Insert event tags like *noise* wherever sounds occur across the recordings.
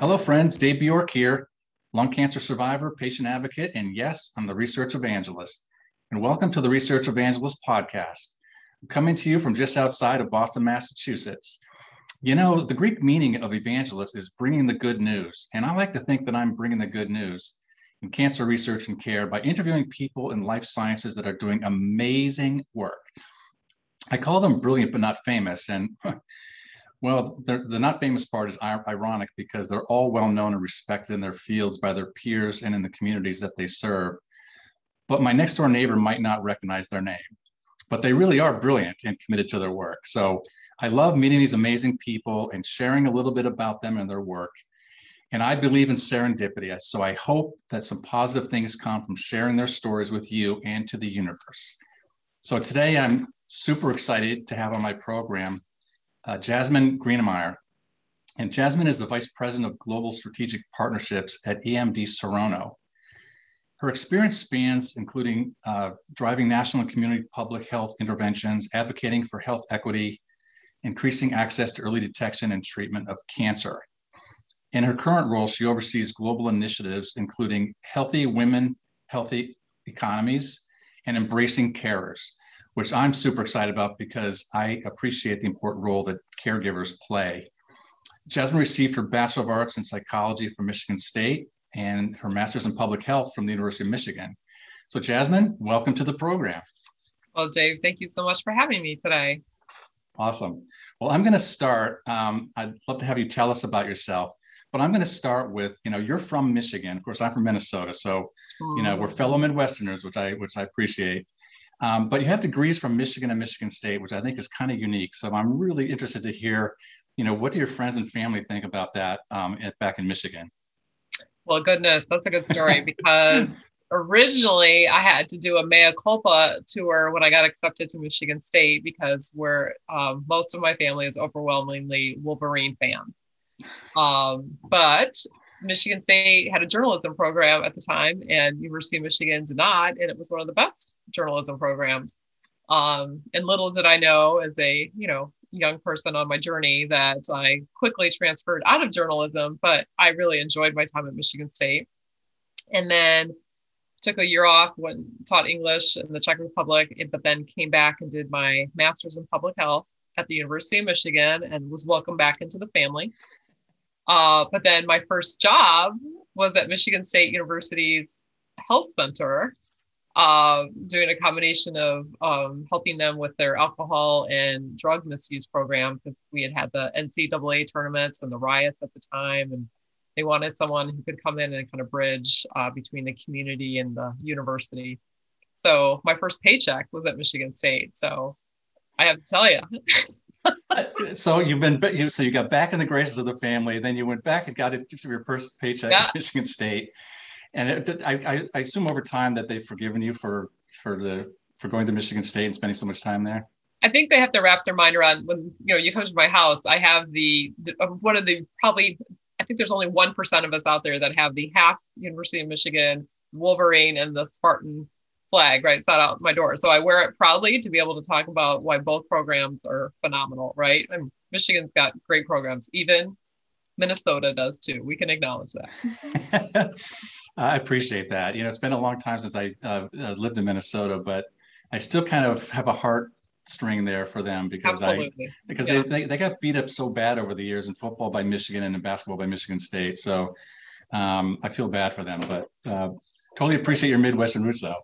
Hello, friends. Dave Bjork here, lung cancer survivor, patient advocate, and yes, I'm the research evangelist. And welcome to the Research Evangelist podcast. I'm coming to you from just outside of Boston, Massachusetts. You know, the Greek meaning of evangelist is bringing the good news. And I like to think that I'm bringing the good news in cancer research and care by interviewing people in life sciences that are doing amazing work. I call them brilliant but not famous. And *laughs* Well, the not famous part is ironic because they're all well known and respected in their fields by their peers and in the communities that they serve. But my next door neighbor might not recognize their name, but they really are brilliant and committed to their work. So I love meeting these amazing people and sharing a little bit about them and their work. And I believe in serendipity. So I hope that some positive things come from sharing their stories with you and to the universe. So today I'm super excited to have on my program uh, Jasmine Greenamyer. And Jasmine is the Vice President of Global Strategic Partnerships at EMD Serono. Her experience spans including uh, driving national and community public health interventions, advocating for health equity, increasing access to early detection and treatment of cancer. In her current role, she oversees global initiatives including healthy women, healthy economies, and embracing carers which I'm super excited about because I appreciate the important role that caregivers play. Jasmine received her Bachelor of Arts in Psychology from Michigan State and her Master's in Public Health from the University of Michigan. So, Jasmine, welcome to the program. Well, Dave, thank you so much for having me today. Awesome. Well, I'm going to start. Um, I'd love to have you tell us about yourself, but I'm going to start with, you know, you're from Michigan. Of course, I'm from Minnesota, so you know we're fellow Midwesterners, which I which I appreciate. Um, but you have degrees from Michigan and Michigan State, which I think is kind of unique. So I'm really interested to hear, you know, what do your friends and family think about that um, at, back in Michigan? Well, goodness, that's a good story *laughs* because originally I had to do a mea culpa tour when I got accepted to Michigan State because where um, most of my family is overwhelmingly Wolverine fans. Um, but Michigan State had a journalism program at the time, and University of Michigan did not, and it was one of the best journalism programs. Um, and little did I know, as a you know young person on my journey, that I quickly transferred out of journalism, but I really enjoyed my time at Michigan State. And then took a year off, went taught English in the Czech Republic, but then came back and did my master's in public health at the University of Michigan and was welcomed back into the family. Uh, but then my first job was at Michigan State University's health center, uh, doing a combination of um, helping them with their alcohol and drug misuse program because we had had the NCAA tournaments and the riots at the time, and they wanted someone who could come in and kind of bridge uh, between the community and the university. So my first paycheck was at Michigan State. So I have to tell you, *laughs* *laughs* so you've been you so you got back in the graces of the family, then you went back and got your first paycheck yeah. at *laughs* Michigan State, and it, I, I assume over time that they've forgiven you for for the for going to Michigan State and spending so much time there. I think they have to wrap their mind around when you know you come to my house. I have the uh, one of the probably I think there's only one percent of us out there that have the half University of Michigan Wolverine and the Spartan flag right side out my door. So I wear it proudly to be able to talk about why both programs are phenomenal, right? And Michigan's got great programs. Even Minnesota does too. We can acknowledge that. *laughs* I appreciate that. You know, it's been a long time since I uh, uh, lived in Minnesota, but I still kind of have a heart string there for them because Absolutely. I because yeah. they, they, they got beat up so bad over the years in football by Michigan and in basketball by Michigan State. So um, I feel bad for them, but uh, totally appreciate your Midwestern roots though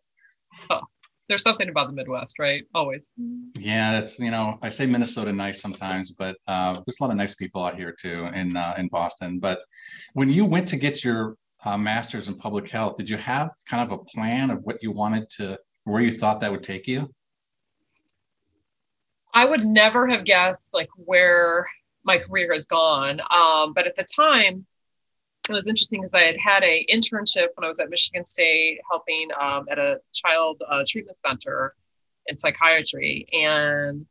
oh, there's something about the Midwest, right? Always. Yeah, that's you know I say Minnesota nice sometimes, but uh, there's a lot of nice people out here too in uh, in Boston. But when you went to get your uh, master's in public health, did you have kind of a plan of what you wanted to, where you thought that would take you? I would never have guessed like where my career has gone. Um, but at the time, it was interesting because I had had a internship when I was at Michigan State helping um, at a child uh, treatment center in psychiatry, and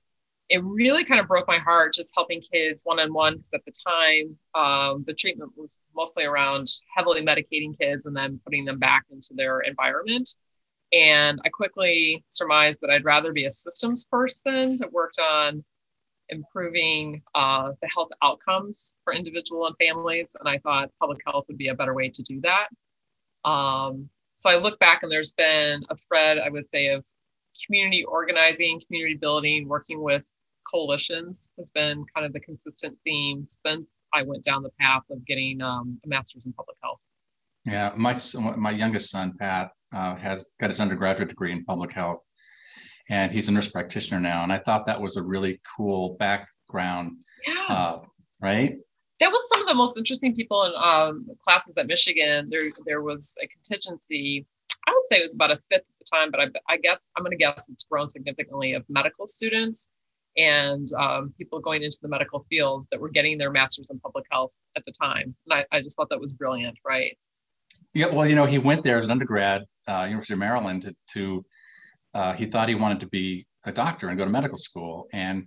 it really kind of broke my heart just helping kids one on one because at the time um, the treatment was mostly around heavily medicating kids and then putting them back into their environment. And I quickly surmised that I'd rather be a systems person that worked on improving uh, the health outcomes for individual and families. And I thought public health would be a better way to do that. Um, so I look back and there's been a thread, I would say, of community organizing, community building, working with coalitions has been kind of the consistent theme since I went down the path of getting um, a master's in public health. Yeah, my my youngest son Pat uh, has got his undergraduate degree in public health, and he's a nurse practitioner now. And I thought that was a really cool background. Yeah. Uh, right. That was some of the most interesting people in um, classes at Michigan. There, there was a contingency. I would say it was about a fifth at the time, but I, I guess I'm going to guess it's grown significantly of medical students and um, people going into the medical field that were getting their masters in public health at the time. And I, I just thought that was brilliant, right? Yeah, well, you know, he went there as an undergrad, uh, University of Maryland, to, to uh, he thought he wanted to be a doctor and go to medical school. And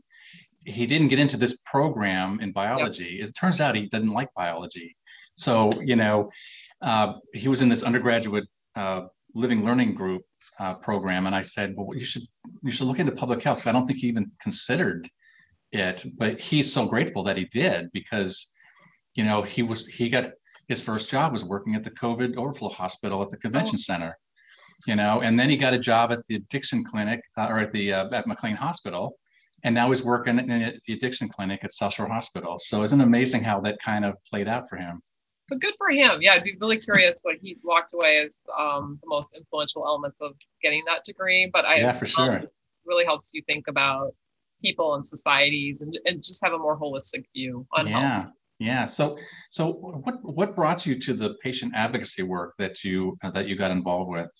he didn't get into this program in biology. Yep. It turns out he didn't like biology. So, you know, uh, he was in this undergraduate uh, living learning group uh, program. And I said, well, you should, you should look into public health. I don't think he even considered it, but he's so grateful that he did because, you know, he was, he got, his first job was working at the COVID overflow hospital at the convention oh. center you know, and then he got a job at the addiction clinic uh, or at the uh, at McLean Hospital, and now he's working in the addiction clinic at South Shore Hospital. So isn't it amazing how that kind of played out for him? But good for him. Yeah, I'd be really curious what he walked away as um, the most influential elements of getting that degree. But I yeah, for sure, um, really helps you think about people and societies and, and just have a more holistic view on yeah. health. Yeah. So, so what what brought you to the patient advocacy work that you uh, that you got involved with?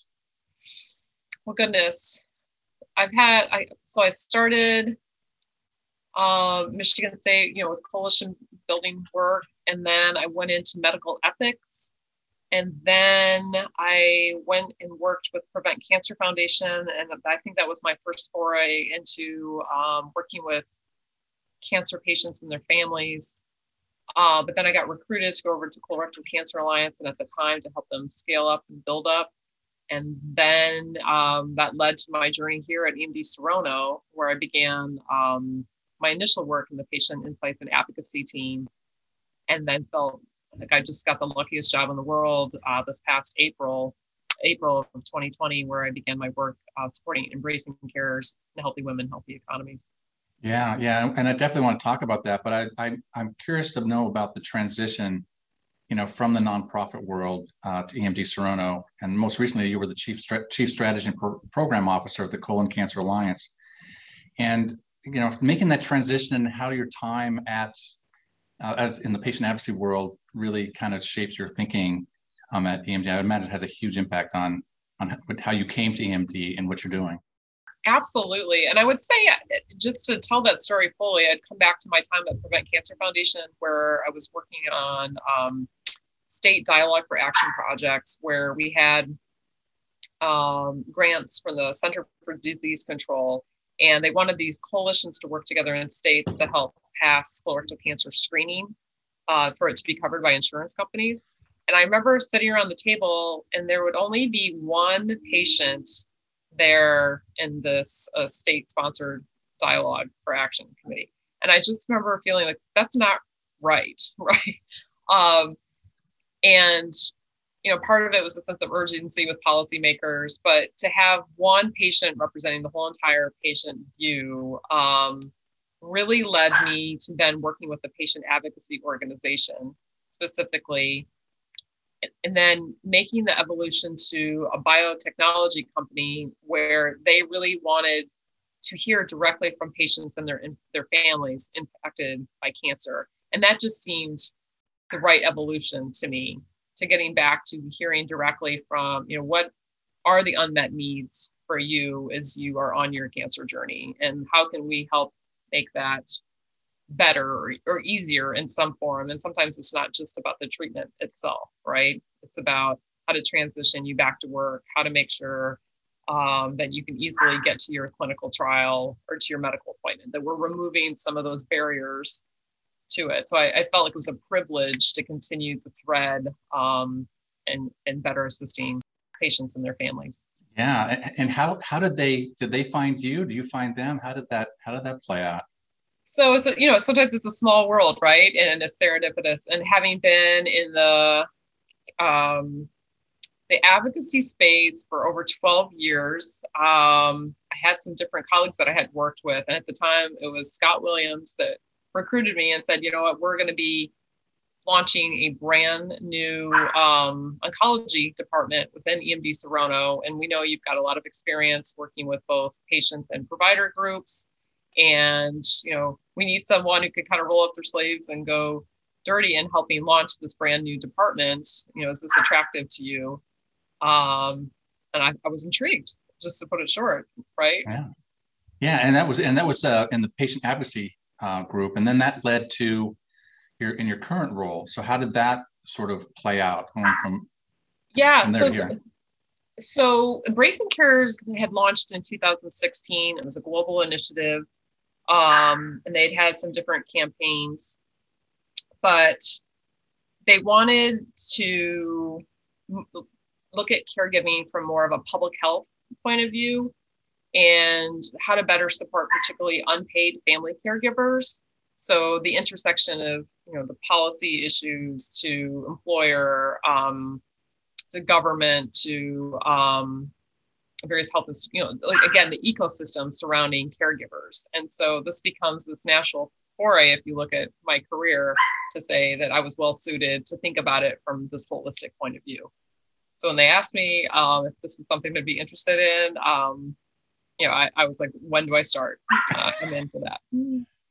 Well, goodness, I've had I so I started um, Michigan State, you know, with coalition building work, and then I went into medical ethics, and then I went and worked with Prevent Cancer Foundation, and I think that was my first foray into um, working with cancer patients and their families. Uh, but then I got recruited to go over to Colorectal Cancer Alliance, and at the time to help them scale up and build up. And then um, that led to my journey here at EMD Serono, where I began um, my initial work in the patient insights and advocacy team. And then felt like I just got the luckiest job in the world uh, this past April, April of 2020, where I began my work uh, supporting embracing carers and healthy women, healthy economies. Yeah, yeah, and I definitely want to talk about that. But I, I I'm curious to know about the transition you know, from the nonprofit world uh, to EMD Serono, and most recently you were the chief chief strategy and pro- program officer at the Colon Cancer Alliance, and you know, making that transition and how your time at uh, as in the patient advocacy world really kind of shapes your thinking um, at EMD. I would imagine it has a huge impact on on how you came to EMD and what you're doing. Absolutely. And I would say, uh, just to tell that story fully, I'd come back to my time at Prevent Cancer Foundation, where I was working on um, state dialogue for action projects where we had um, grants from the Center for Disease Control, and they wanted these coalitions to work together in states to help pass colorectal cancer screening uh, for it to be covered by insurance companies. And I remember sitting around the table, and there would only be one patient there in this uh, state sponsored dialogue for action committee. And I just remember feeling like that's not right, *laughs* right? Um, and you know, part of it was the sense of urgency with policymakers, but to have one patient representing the whole entire patient view um, really led me to then working with the patient advocacy organization specifically, and then making the evolution to a biotechnology company where they really wanted to hear directly from patients and their their families impacted by cancer, and that just seemed the right evolution to me to getting back to hearing directly from you know what are the unmet needs for you as you are on your cancer journey? And how can we help make that better or, or easier in some form and sometimes it's not just about the treatment itself right it's about how to transition you back to work how to make sure um, that you can easily get to your clinical trial or to your medical appointment that we're removing some of those barriers to it. So I, I, felt like it was a privilege to continue the thread um, and and better assisting patients and their families. Yeah, and how how did they did they find you? Do you find them? How did that how did that play out? So it's a, you know sometimes it's a small world right? And it's serendipitous. And having been in the um, the advocacy space for over 12 years um, i had some different colleagues that i had worked with. And at the time it was scott williams that recruited me and said you know what? We're going to be launching a brand new um, oncology department within EMD Serono. And we know you've got a lot of experience working with both patients and provider groups and you know we need someone who can kind of roll up their sleeves and go dirty in helping launch this brand new department. You know is this attractive to you? Um and i, I was intrigued just to put it short right? Yeah. Yeah and that was and that was uh, in the patient advocacy uh, group and then that led to your in your current role. So how did that sort of play out going from yeah so so Embracing Carers had launched in 2016. It was a global initiative um, and they'd had some different campaigns, but they wanted to look at caregiving from more of a public health point of view and how to better support particularly unpaid family caregivers. So the intersection of you know the policy issues to employer um, to government to um, various health, you know, like again, the ecosystem surrounding caregivers. And so this becomes this national foray, if you look at my career, to say that I was well suited to think about it from this holistic point of view. So when they asked me um, if this was something to be interested in, um, you know, I, I, was like, when do I start? Uh, I'm in for that.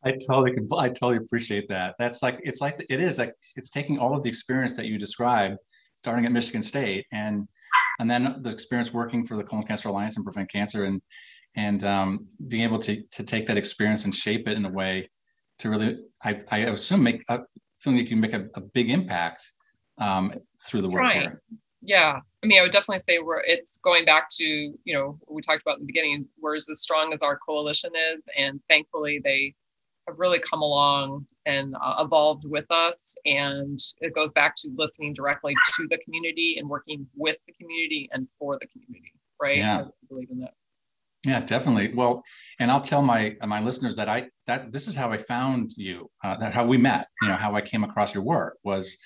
I totally can. I totally appreciate that. That's like it's like it is like it's taking all of the experience that you described, starting at Michigan State, and and then the experience working for the Colon Cancer Alliance and Prevent Cancer, and and um, being able to to take that experience and shape it in a way to really, I, I assume, make a, feeling like you can make a, a big impact um, through the work right. here. Yeah, I mean, I would definitely say we're it's going back to you know we talked about in the beginning. We're as strong as our coalition is, and thankfully they have really come along and uh, evolved with us. And it goes back to listening directly to the community and working with the community and for the community, right? Yeah. I believe in that. Yeah, definitely. Well, and I'll tell my my listeners that I that this is how I found you, uh, that how we met. You know, how I came across your work was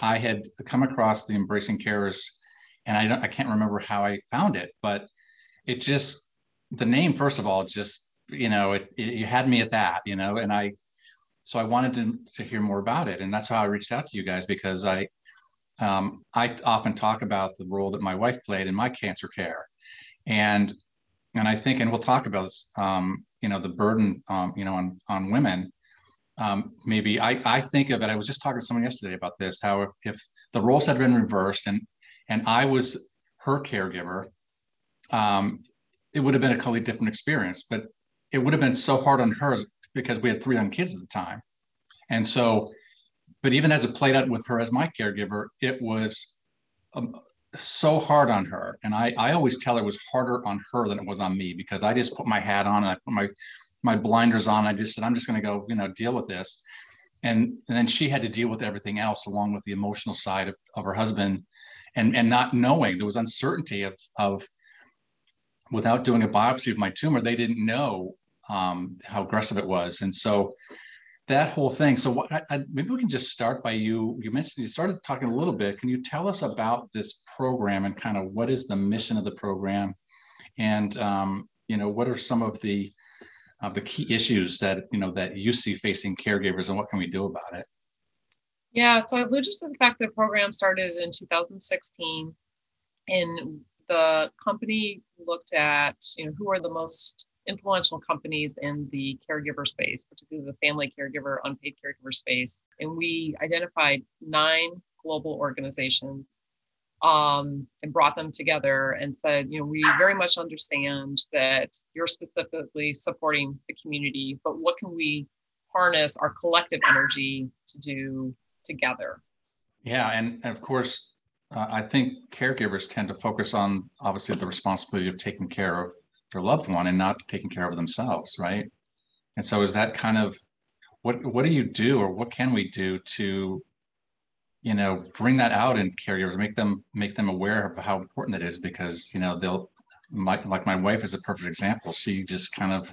I had come across the Embracing Carers, and I don't, I can't remember how I found it, but it just the name first of all just you know, it, it, you had me at that, you know, and I, so I wanted to, to hear more about it. And that's how I reached out to you guys because I, um, I often talk about the role that my wife played in my cancer care. And, and I think, and we'll talk about this, um, you know, the burden, um, you know, on, on women. Um, maybe I, I think of it. I was just talking to someone yesterday about this, how if, if the roles had been reversed and, and I was her caregiver, um, it would have been a totally different experience. But it would have been so hard on her because we had three young kids at the time. And so, but even as it played out with her as my caregiver, it was um, so hard on her. And I, I always tell her it was harder on her than it was on me because I just put my hat on and I put my, my blinders on. I just said, I'm just going to go, you know, deal with this. And, and then she had to deal with everything else along with the emotional side of, of her husband and, and not knowing there was uncertainty of, of without doing a biopsy of my tumor, they didn't know um, how aggressive it was. And so that whole thing. So what, I, I, maybe we can just start by you. You mentioned you started talking a little bit. Can you tell us about this program and kind of what is the mission of the program, and um, you know what are some of the of the key issues that you know that you see facing caregivers, and what can we do about it? Yeah, so I alluded to the fact that the program started in 2016, and the company looked at you know who are the most influential companies in the caregiver space, particularly the family caregiver, unpaid caregiver space. And we identified nine global organizations um, and brought them together and said, you know, we very much understand that you're specifically supporting the community, but what can we harness our collective energy to do together? Yeah, and, of course, uh, I think caregivers tend to focus on obviously the responsibility of taking care of their loved one and not taking care of themselves, right? And so is that kind of what what do you do or what can we do to you know bring that out in caregivers make them make them aware of how important it is because you know they'll my, like my wife is a perfect example she just kind of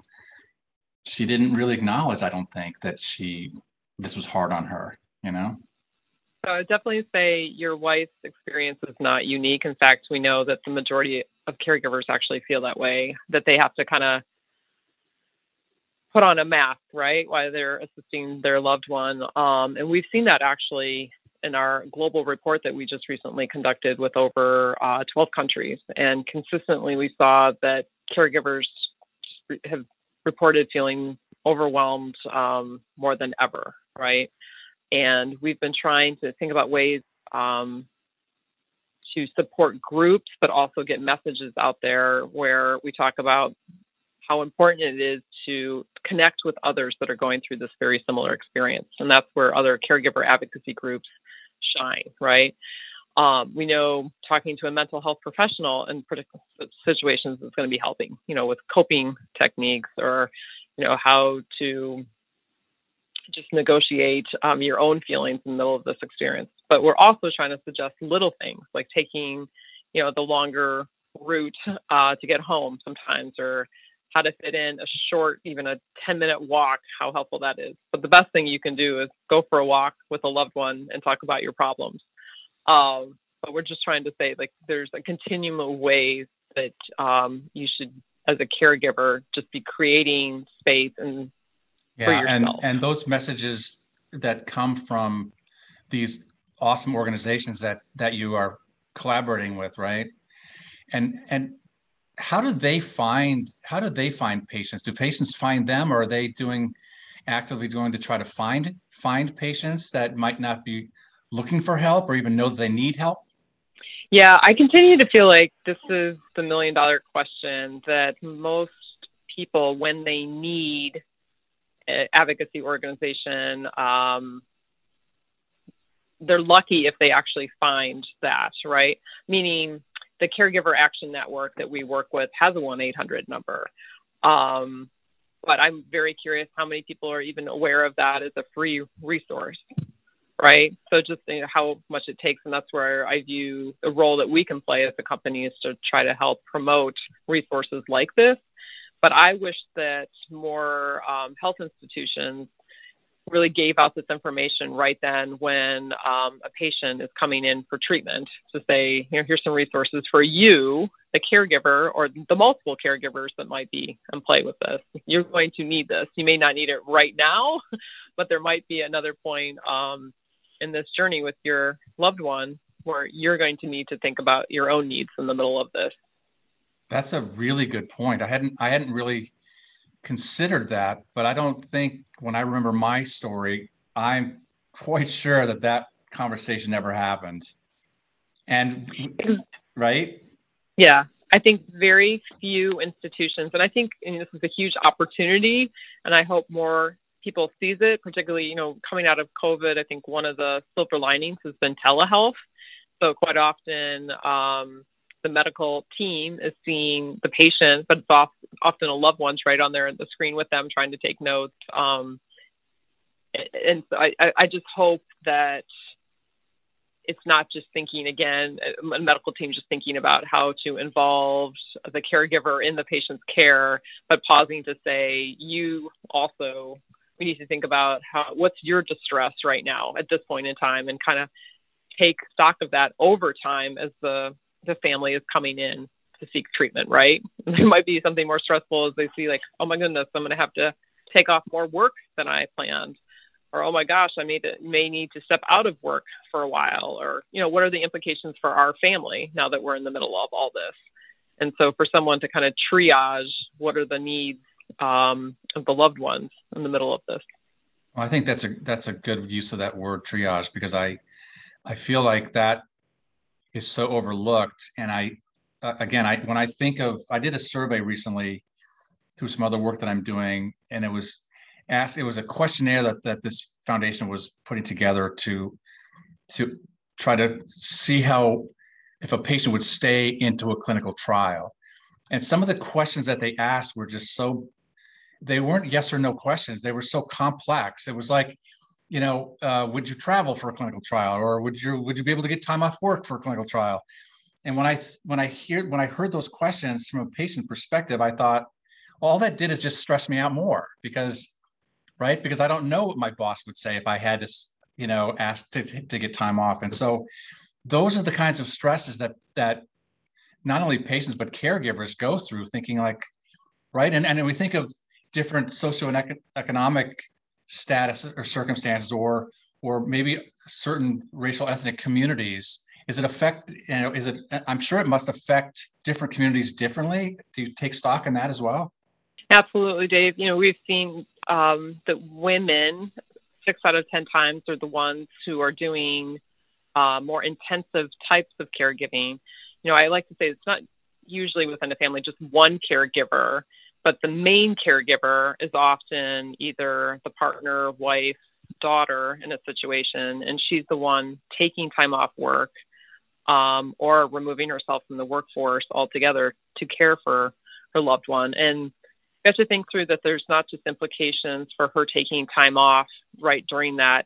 she didn't really acknowledge, I don't think, that she this was hard on her, you know? So I would definitely say your wife's experience is not unique. In fact, we know that the majority of caregivers actually feel that way, that they have to kind of put on a mask, right, while they're assisting their loved one. Um, and we've seen that actually in our global report that we just recently conducted with over uh, 12 countries. And consistently, we saw that caregivers have reported feeling overwhelmed um, more than ever, right? And we've been trying to think about ways um, to support groups, but also get messages out there where we talk about how important it is to connect with others that are going through this very similar experience. And that's where other caregiver advocacy groups shine, right? Um, we know talking to a mental health professional in particular situations is going to be helping, you know, with coping techniques or, you know, how to just negotiate um, your own feelings in the middle of this experience. But we're also trying to suggest little things like taking, you know, the longer route uh, to get home sometimes, or how to fit in a short, even a 10 minute walk, how helpful that is. But the best thing you can do is go for a walk with a loved one and talk about your problems. Um, but we're just trying to say like there's a continuum of ways that um, you should, as a caregiver, just be creating space and yeah, and and those messages that come from these awesome organizations that that you are collaborating with, right? And and how do they find how do they find patients? Do patients find them, or are they doing actively doing to try to find find patients that might not be looking for help or even know that they need help? Yeah, I continue to feel like this is the million dollar question that most people, when they need advocacy organization, um, they're lucky if they actually find that, right? Meaning the Caregiver Action Network that we work with has a 1 800 number. Um, but I'm very curious how many people are even aware of that as a free resource, right? So just you know, how much it takes, and that's where I view the role that we can play as a company is to try to help promote resources like this but I wish that more um, health institutions really gave out this information right then when um, a patient is coming in for treatment to say, Here, here's some resources for you, the caregiver, or the multiple caregivers that might be in play with this. You're going to need this. You may not need it right now, *laughs* but there might be another point um, in this journey with your loved one where you're going to need to think about your own needs in the middle of this. That's a really good point. I hadn't I hadn't really considered that, but I don't think when I remember my story, I'm quite sure that that conversation never happened. And *clears throat* right? Yeah, I think very few institutions, and I think and this is a huge opportunity, and I hope more people sees it. Particularly, you know, coming out of COVID, I think one of the silver linings has been telehealth. So quite often, um, the medical team is seeing the patient, but it's often a loved one's right on there the screen with them trying to take notes. Um, and so I, I just hope that it's not just thinking again, a medical team just thinking about how to involve the caregiver in the patient's care, but pausing to say, you also, we need to think about how, what's your distress right now at this point in time and kind of take stock of that over time as the the family is coming in to seek treatment, right? *laughs* There might be something more stressful as they see, like, oh my goodness, I'm going to have to take off more work than I planned. Or, oh my gosh, I may, may need to step out of work for a while. Or, you know, what are the implications for our family now that we're in the middle of all this? And so, for someone to kind of triage what are the needs um, of the loved ones in the middle of this. Well, I think that's a that's a good use of that word triage because I I feel like that is so overlooked. And I, uh, again, I when I think of, I did a survey recently through some other work that I'm doing, and it was asked. It was a questionnaire that that this foundation was putting together to to try to see how if a patient would stay into a clinical trial. And some of the questions that they asked were just so they weren't yes or no questions. They were so complex. It was like, you know, uh, would you travel for a clinical trial, or would you would you be able to get time off work for a clinical trial? And when I when I hear when I heard those questions from a patient perspective, I thought, all that did is just stress me out more because, right? Because I don't know what my boss would say if I had to, you know, ask to, to get time off. And so those are the kinds of stresses that, that not only patients, but caregivers go through thinking like, right. And, and we think of different socioeconomic status or circumstances or, or maybe certain racial ethnic communities is it affect you know is it i'm sure it must affect different communities differently. Do you take stock in that as well? Absolutely dave. You know we've seen um, that women six out of ten times are the ones who are doing uh, more intensive types of caregiving. You know i like to say it's not usually within a family just one caregiver but the main caregiver is often either the partner wife daughter in a situation and she's the one taking time off work um, or removing herself from the workforce altogether to care for her loved one. And you have to think through that there's not just implications for her taking time off right during that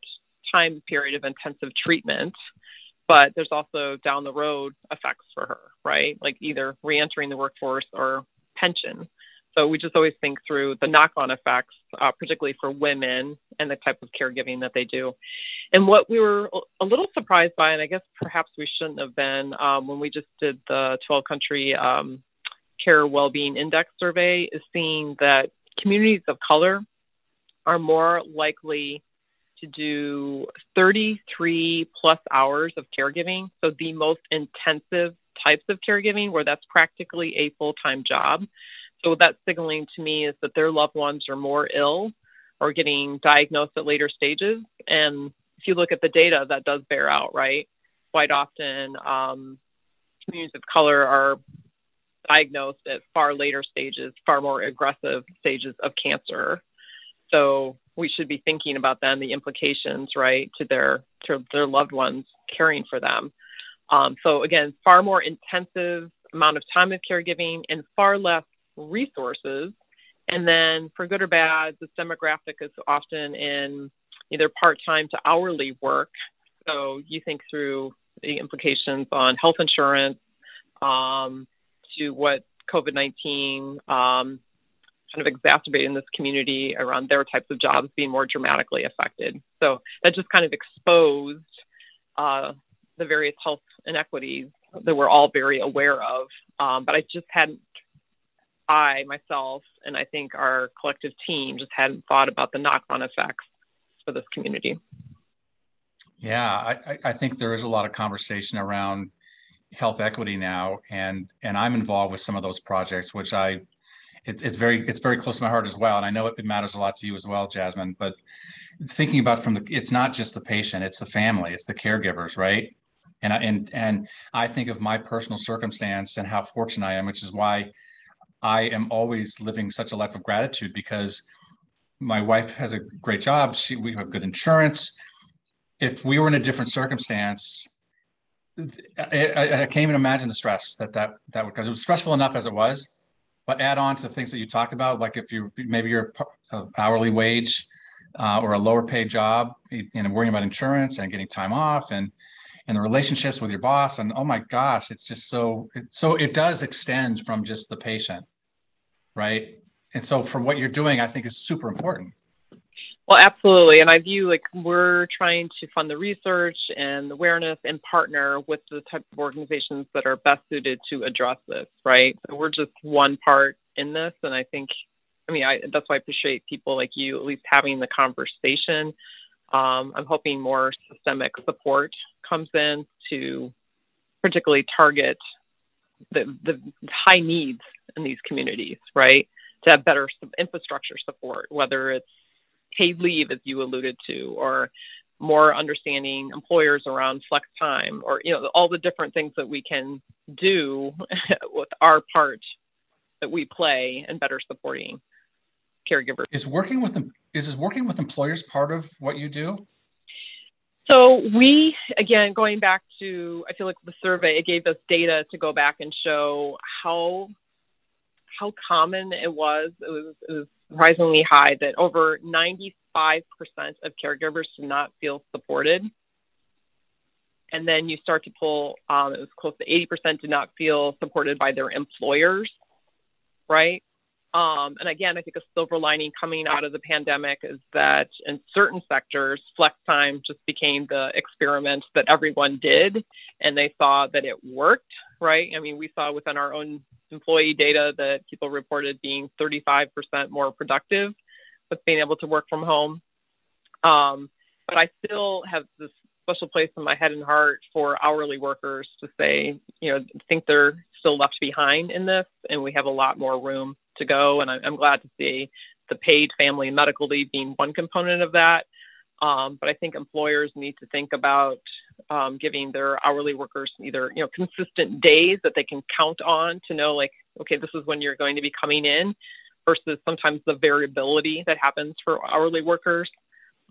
time period of intensive treatment, but there's also down the road effects for her, right? Like either reentering the workforce or pension. So we just always think through the knock-on effects, uh, particularly for women and the type of caregiving that they do. And what we were a little surprised by, and I guess perhaps we shouldn't have been, um, when we just did the 12-country um, care well-being index survey, is seeing that communities of color are more likely to do 33 plus hours of caregiving. So the most intensive types of caregiving, where that's practically a full-time job. So what that's signaling to me is that their loved ones are more ill or getting diagnosed at later stages. And if you look at the data, that does bear out, right? Quite often, um, communities of color are diagnosed at far later stages, far more aggressive stages of cancer. So we should be thinking about then the implications, right, to their to their loved ones caring for them. Um, so again, far more intensive amount of time of caregiving and far less resources. And then, for good or bad, this demographic is often in either part time to hourly work. So, you think through the implications on health insurance, um, to what COVID 19 um, kind of exacerbating this community around their types of jobs being more dramatically affected. So, that just kind of exposed uh, the various health inequities that we're all very aware of. Um, but I just hadn't I myself and I think our collective team just hadn't thought about the knock-on effects for this community. Yeah, I, I think there is a lot of conversation around health equity now, and and I'm involved with some of those projects, which I it, it's very it's very close to my heart as well, and I know it, it matters a lot to you as well, Jasmine. But thinking about from the it's not just the patient, it's the family, it's the caregivers, right? And I, and and I think of my personal circumstance and how fortunate I am, which is why I am always living such a life of gratitude because my wife has a great job. She, we have good insurance. If we were in a different circumstance, I, I, can't even imagine the stress that that that would because it was stressful enough as it was. But add on to the things that you talked about, like if you maybe you're a hourly wage uh, or a lower paid job, know, worrying about insurance and getting time off and and the relationships with your boss and oh my gosh it's just so it, so it does extend from just the patient right? And so from what you're doing i think is super important. Well absolutely. And i view like we're trying to fund the research and awareness and partner with the type of organizations that are best suited to address this right? So we're just one part in this. And i think i mean I, that's why i appreciate people like you at least having the conversation. Um, I'm hoping more systemic support comes in to particularly target the, the high needs in these communities, right? To have better infrastructure support, whether it's paid leave, as you alluded to, or more understanding employers around flex time, or you know all the different things that we can do *laughs* with our part that we play in better supporting caregivers. Is working with them is working with employers part of what you do? So we again going back to I feel like the survey it gave us data to go back and show how how common it was. It was, it was surprisingly high that over 95% of caregivers did not feel supported. And then you start to pull, um, it was close to 80% did not feel supported by their employers, right? Um, and again, I think a silver lining coming out of the pandemic is that in certain sectors, flex time just became the experiment that everyone did, and they saw that it worked, right? I mean, we saw within our own employee data that people reported being 35% more productive with being able to work from home. Um, but I still have this special place in my head and heart for hourly workers to say, you know, think they're still left behind in this, and we have a lot more room to go. And I'm glad to see the paid family medical leave being one component of that. Um, but I think employers need to think about um, giving their hourly workers either you know consistent days that they can count on to know like okay this is when you're going to be coming in versus sometimes the variability that happens for hourly workers.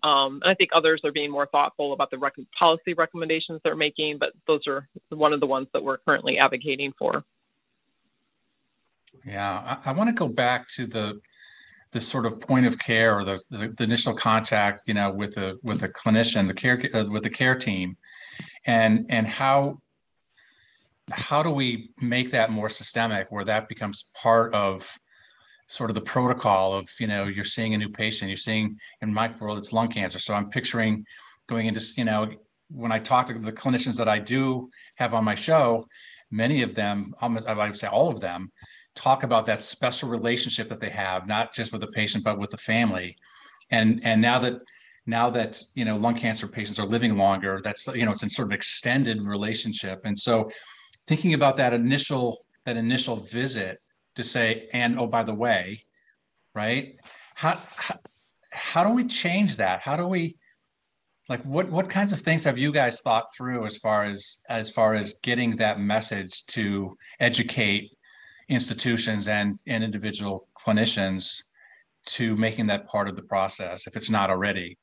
Um, and I think others are being more thoughtful about the rec- policy recommendations they're making, but those are one of the ones that we're currently advocating for. Yeah, I, I want to go back to the the sort of point of care or the, the, the initial contact, you know, with the with the clinician, the care uh, with the care team, and and how how do we make that more systemic where that becomes part of sort of the protocol of you know you're seeing a new patient you're seeing in my world it's lung cancer. So i'm picturing going into you know when i talk to the clinicians that i do have on my show many of them almost i would say all of them talk about that special relationship that they have, not just with the patient, but with the family. And and now that now that you know lung cancer patients are living longer, that's you know it's a sort of extended relationship. And so thinking about that initial that initial visit to say, and oh by the way, right? How how, how do we change that? How do we like what what kinds of things have you guys thought through as far as as far as getting that message to educate institutions and, and individual clinicians to making that part of the process if it's not already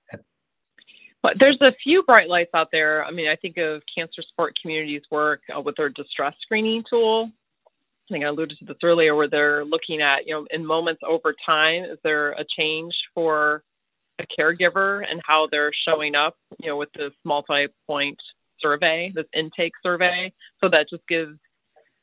well, there's a few bright lights out there. I mean, I think of Cancer Support Communities work uh, with their distress screening tool. I think I alluded to this earlier, where they're looking at, you know, in moments over time, is there a change for a caregiver and how they're showing up, you know, with this multi-point survey, this intake survey. So that just gives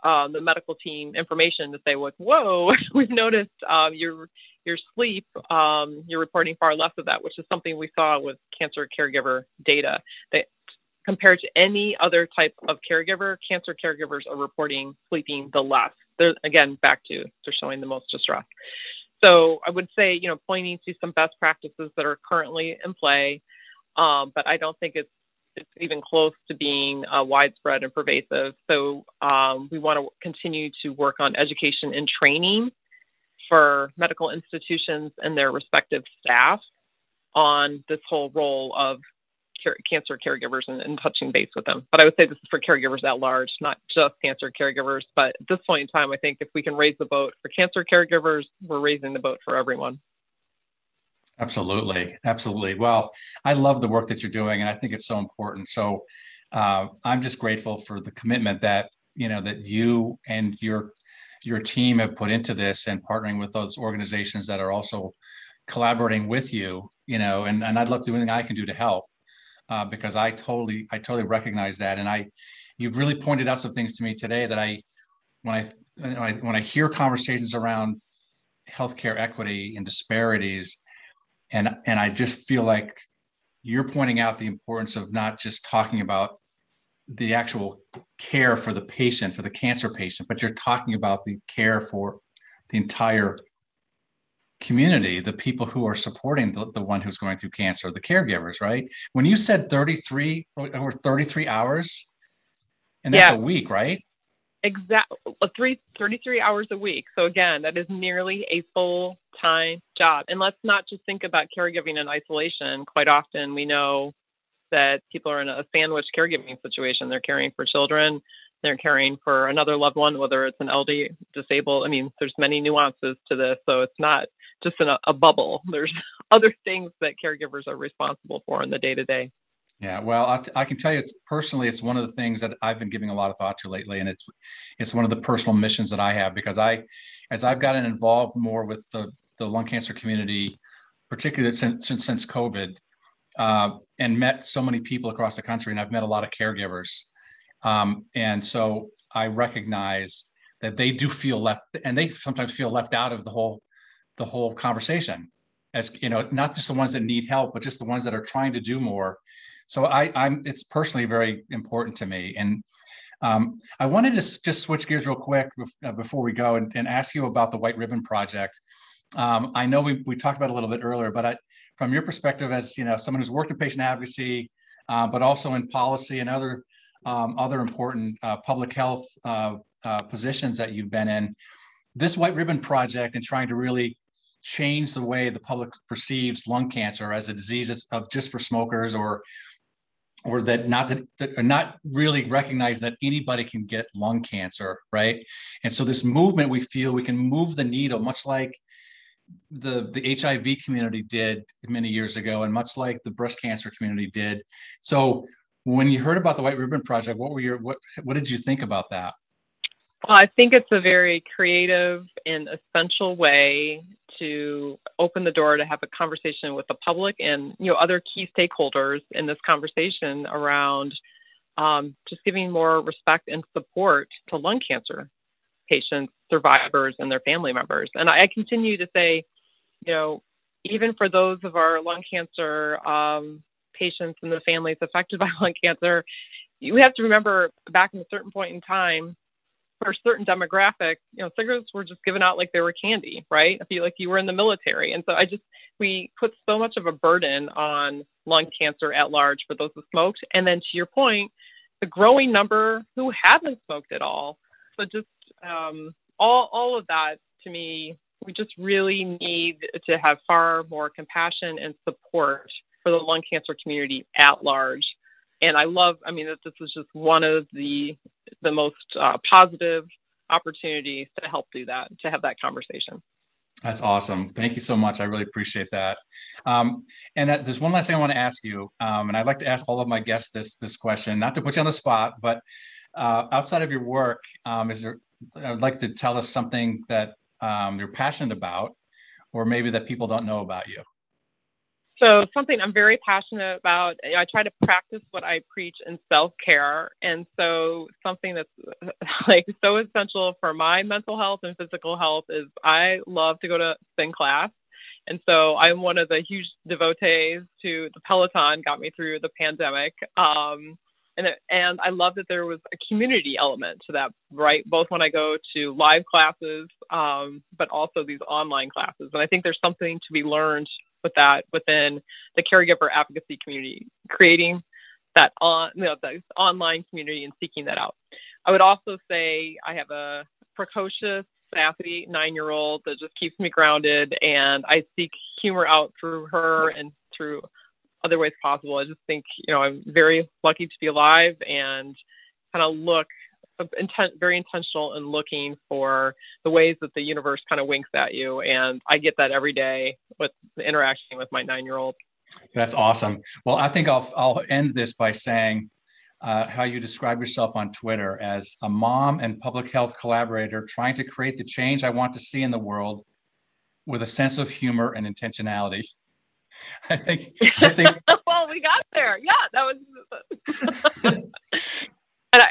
um, the medical team information to say, like, whoa, *laughs* we've noticed um, your your sleep, um, you're reporting far less of that, which is something we saw with cancer caregiver data. That compared to any other type of caregiver, cancer caregivers are reporting sleeping the less. They're again back to they're showing the most distress. So I would say, you know, pointing to some best practices that are currently in play, um, but I don't think it's it's even close to being uh, widespread and pervasive. So um, we want to continue to work on education and training for medical institutions and their respective staff on this whole role of care, cancer caregivers and, and, touching base with them. But I would say this is for caregivers at large, not just cancer caregivers. But at this point in time, I think if we can raise the boat for cancer caregivers, we're raising the boat for everyone. Absolutely. Absolutely. Well, I love the work that you're doing, and I think it's so important. So uh, I'm just grateful for the commitment that you know that you and your your team have put into this and partnering with those organizations that are also collaborating with you you know and, and i'd love to do anything i can do to help uh, because i totally i totally recognize that and i you've really pointed out some things to me today that i when i when i, when I hear conversations around healthcare equity and disparities and and i just feel like you're pointing out the importance of not just talking about the actual care for the patient for the cancer patient but you're talking about the care for the entire community the people who are supporting the, the one who's going through cancer the caregivers right when you said 33 or 33 hours and that's yeah. a week right exactly three, 33 hours a week. So again, that is nearly a full time job. And let's not just think about caregiving in isolation. Quite often we know that people are in a sandwich caregiving situation. They're caring for children, they're caring for another loved one, whether it's an LD disabled. I mean, there's many nuances to this. So it's not just in a, a bubble. There's *laughs* other things that caregivers are responsible for in the day to day. Yeah, well, I, can tell you it's, personally, it's one of the things that I've been giving a lot of thought to lately, and it's it's one of the personal missions that I have because I, as I've gotten involved more with the the lung cancer community, particularly since since, since COVID, uh, and met so many people across the country, and I've met a lot of caregivers, um, and so I recognize that they do feel left and they sometimes feel left out of the whole the whole conversation as you know not just the ones that need help but just the ones that are trying to do more so i i'm it's personally very important to me. And um, i wanted to just switch gears real quick uh, before we go and, and, ask you about the white ribbon project. Um, i know we, we talked about a little bit earlier but I, from your perspective as you know someone who's worked in patient advocacy uh, but also in policy and other um, other important uh, public health uh, uh, positions that you've been in this white ribbon project and trying to really change the way the public perceives lung cancer as a disease of just for smokers or or that not that, that are not really recognize that anybody can get lung cancer right? And so this movement we feel we can move the needle much like the the hiv community did many years ago and much like the breast cancer community did. So when you heard about the white ribbon project what were your what what did you think about that? Well, I think it's a very creative and essential way to open the door to have a conversation with the public and you know other key stakeholders in this conversation around um, just giving more respect and support to lung cancer patients, survivors, and their family members. And I continue to say, you know, even for those of our lung cancer um, patients and the families affected *laughs* by lung cancer, you have to remember back in a certain point in time, for a certain demographic, you know, cigarettes were just given out like they were candy, right? I feel like you were in the military. And so I just, we put so much of a burden on lung cancer at large for those who smoked. And then to your point, the growing number who haven't smoked at all. So just um, all, all of that to me, we just really need to have far more compassion and support for the lung cancer community at large and I love, I mean, this is just one of the the most uh, positive opportunities to help do that, to have that conversation. That's awesome. Thank you so much. I really appreciate that. Um, and uh, there's one last thing I want to ask you, um, and I'd like to ask all of my guests this this question, not to put you on the spot, but uh, outside of your work, um, is there? I'd like to tell us something that um, you're passionate about, or maybe that people don't know about you. So, something I'm very passionate about, I try to practice what I preach in self care. And so, something that's *laughs* like so essential for my mental health and physical health is I love to go to spin class. And so, I'm one of the huge devotees to the Peloton, got me through the pandemic. Um, and, and I love that there was a community element to that, right? Both when I go to live classes, um, but also these online classes. And I think there's something to be learned with that within the caregiver advocacy community, creating that on you know the online community and seeking that out. I would also say I have a precocious, sassy nine year old that just keeps me grounded, and I seek humor out through her and through other ways possible. I just think you know I'm very lucky to be alive and kind of look intent, very intentional in looking for the ways that the universe kind of winks at you. And I get that every day with interacting with my nine year old. That's awesome. Well, I think I'll, I'll end this by saying uh, how you describe yourself on Twitter as a mom and public health collaborator trying to create the change I want to see in the world with a sense of humor and intentionality. *laughs* I think. I think. *laughs* well, we got there. Yeah, that was. *laughs* and I,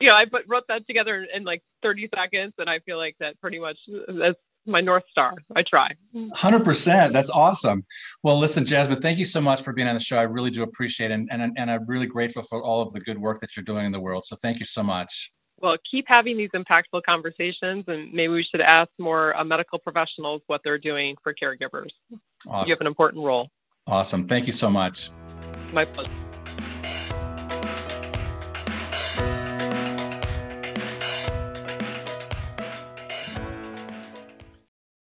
you know, I put, wrote that together in like 30 seconds, and I feel like that pretty much that's my north star. I try. 100%. That's awesome. Well, listen, Jasmine, thank you so much for being on the show. I really do appreciate it, and, and, and I'm really grateful for all of the good work that you're doing in the world. So thank you so much. Well, keep having these impactful conversations, and maybe we should ask more uh, medical professionals what they're doing for caregivers. Awesome. You have an important role. Awesome. Thank you so much. My pleasure.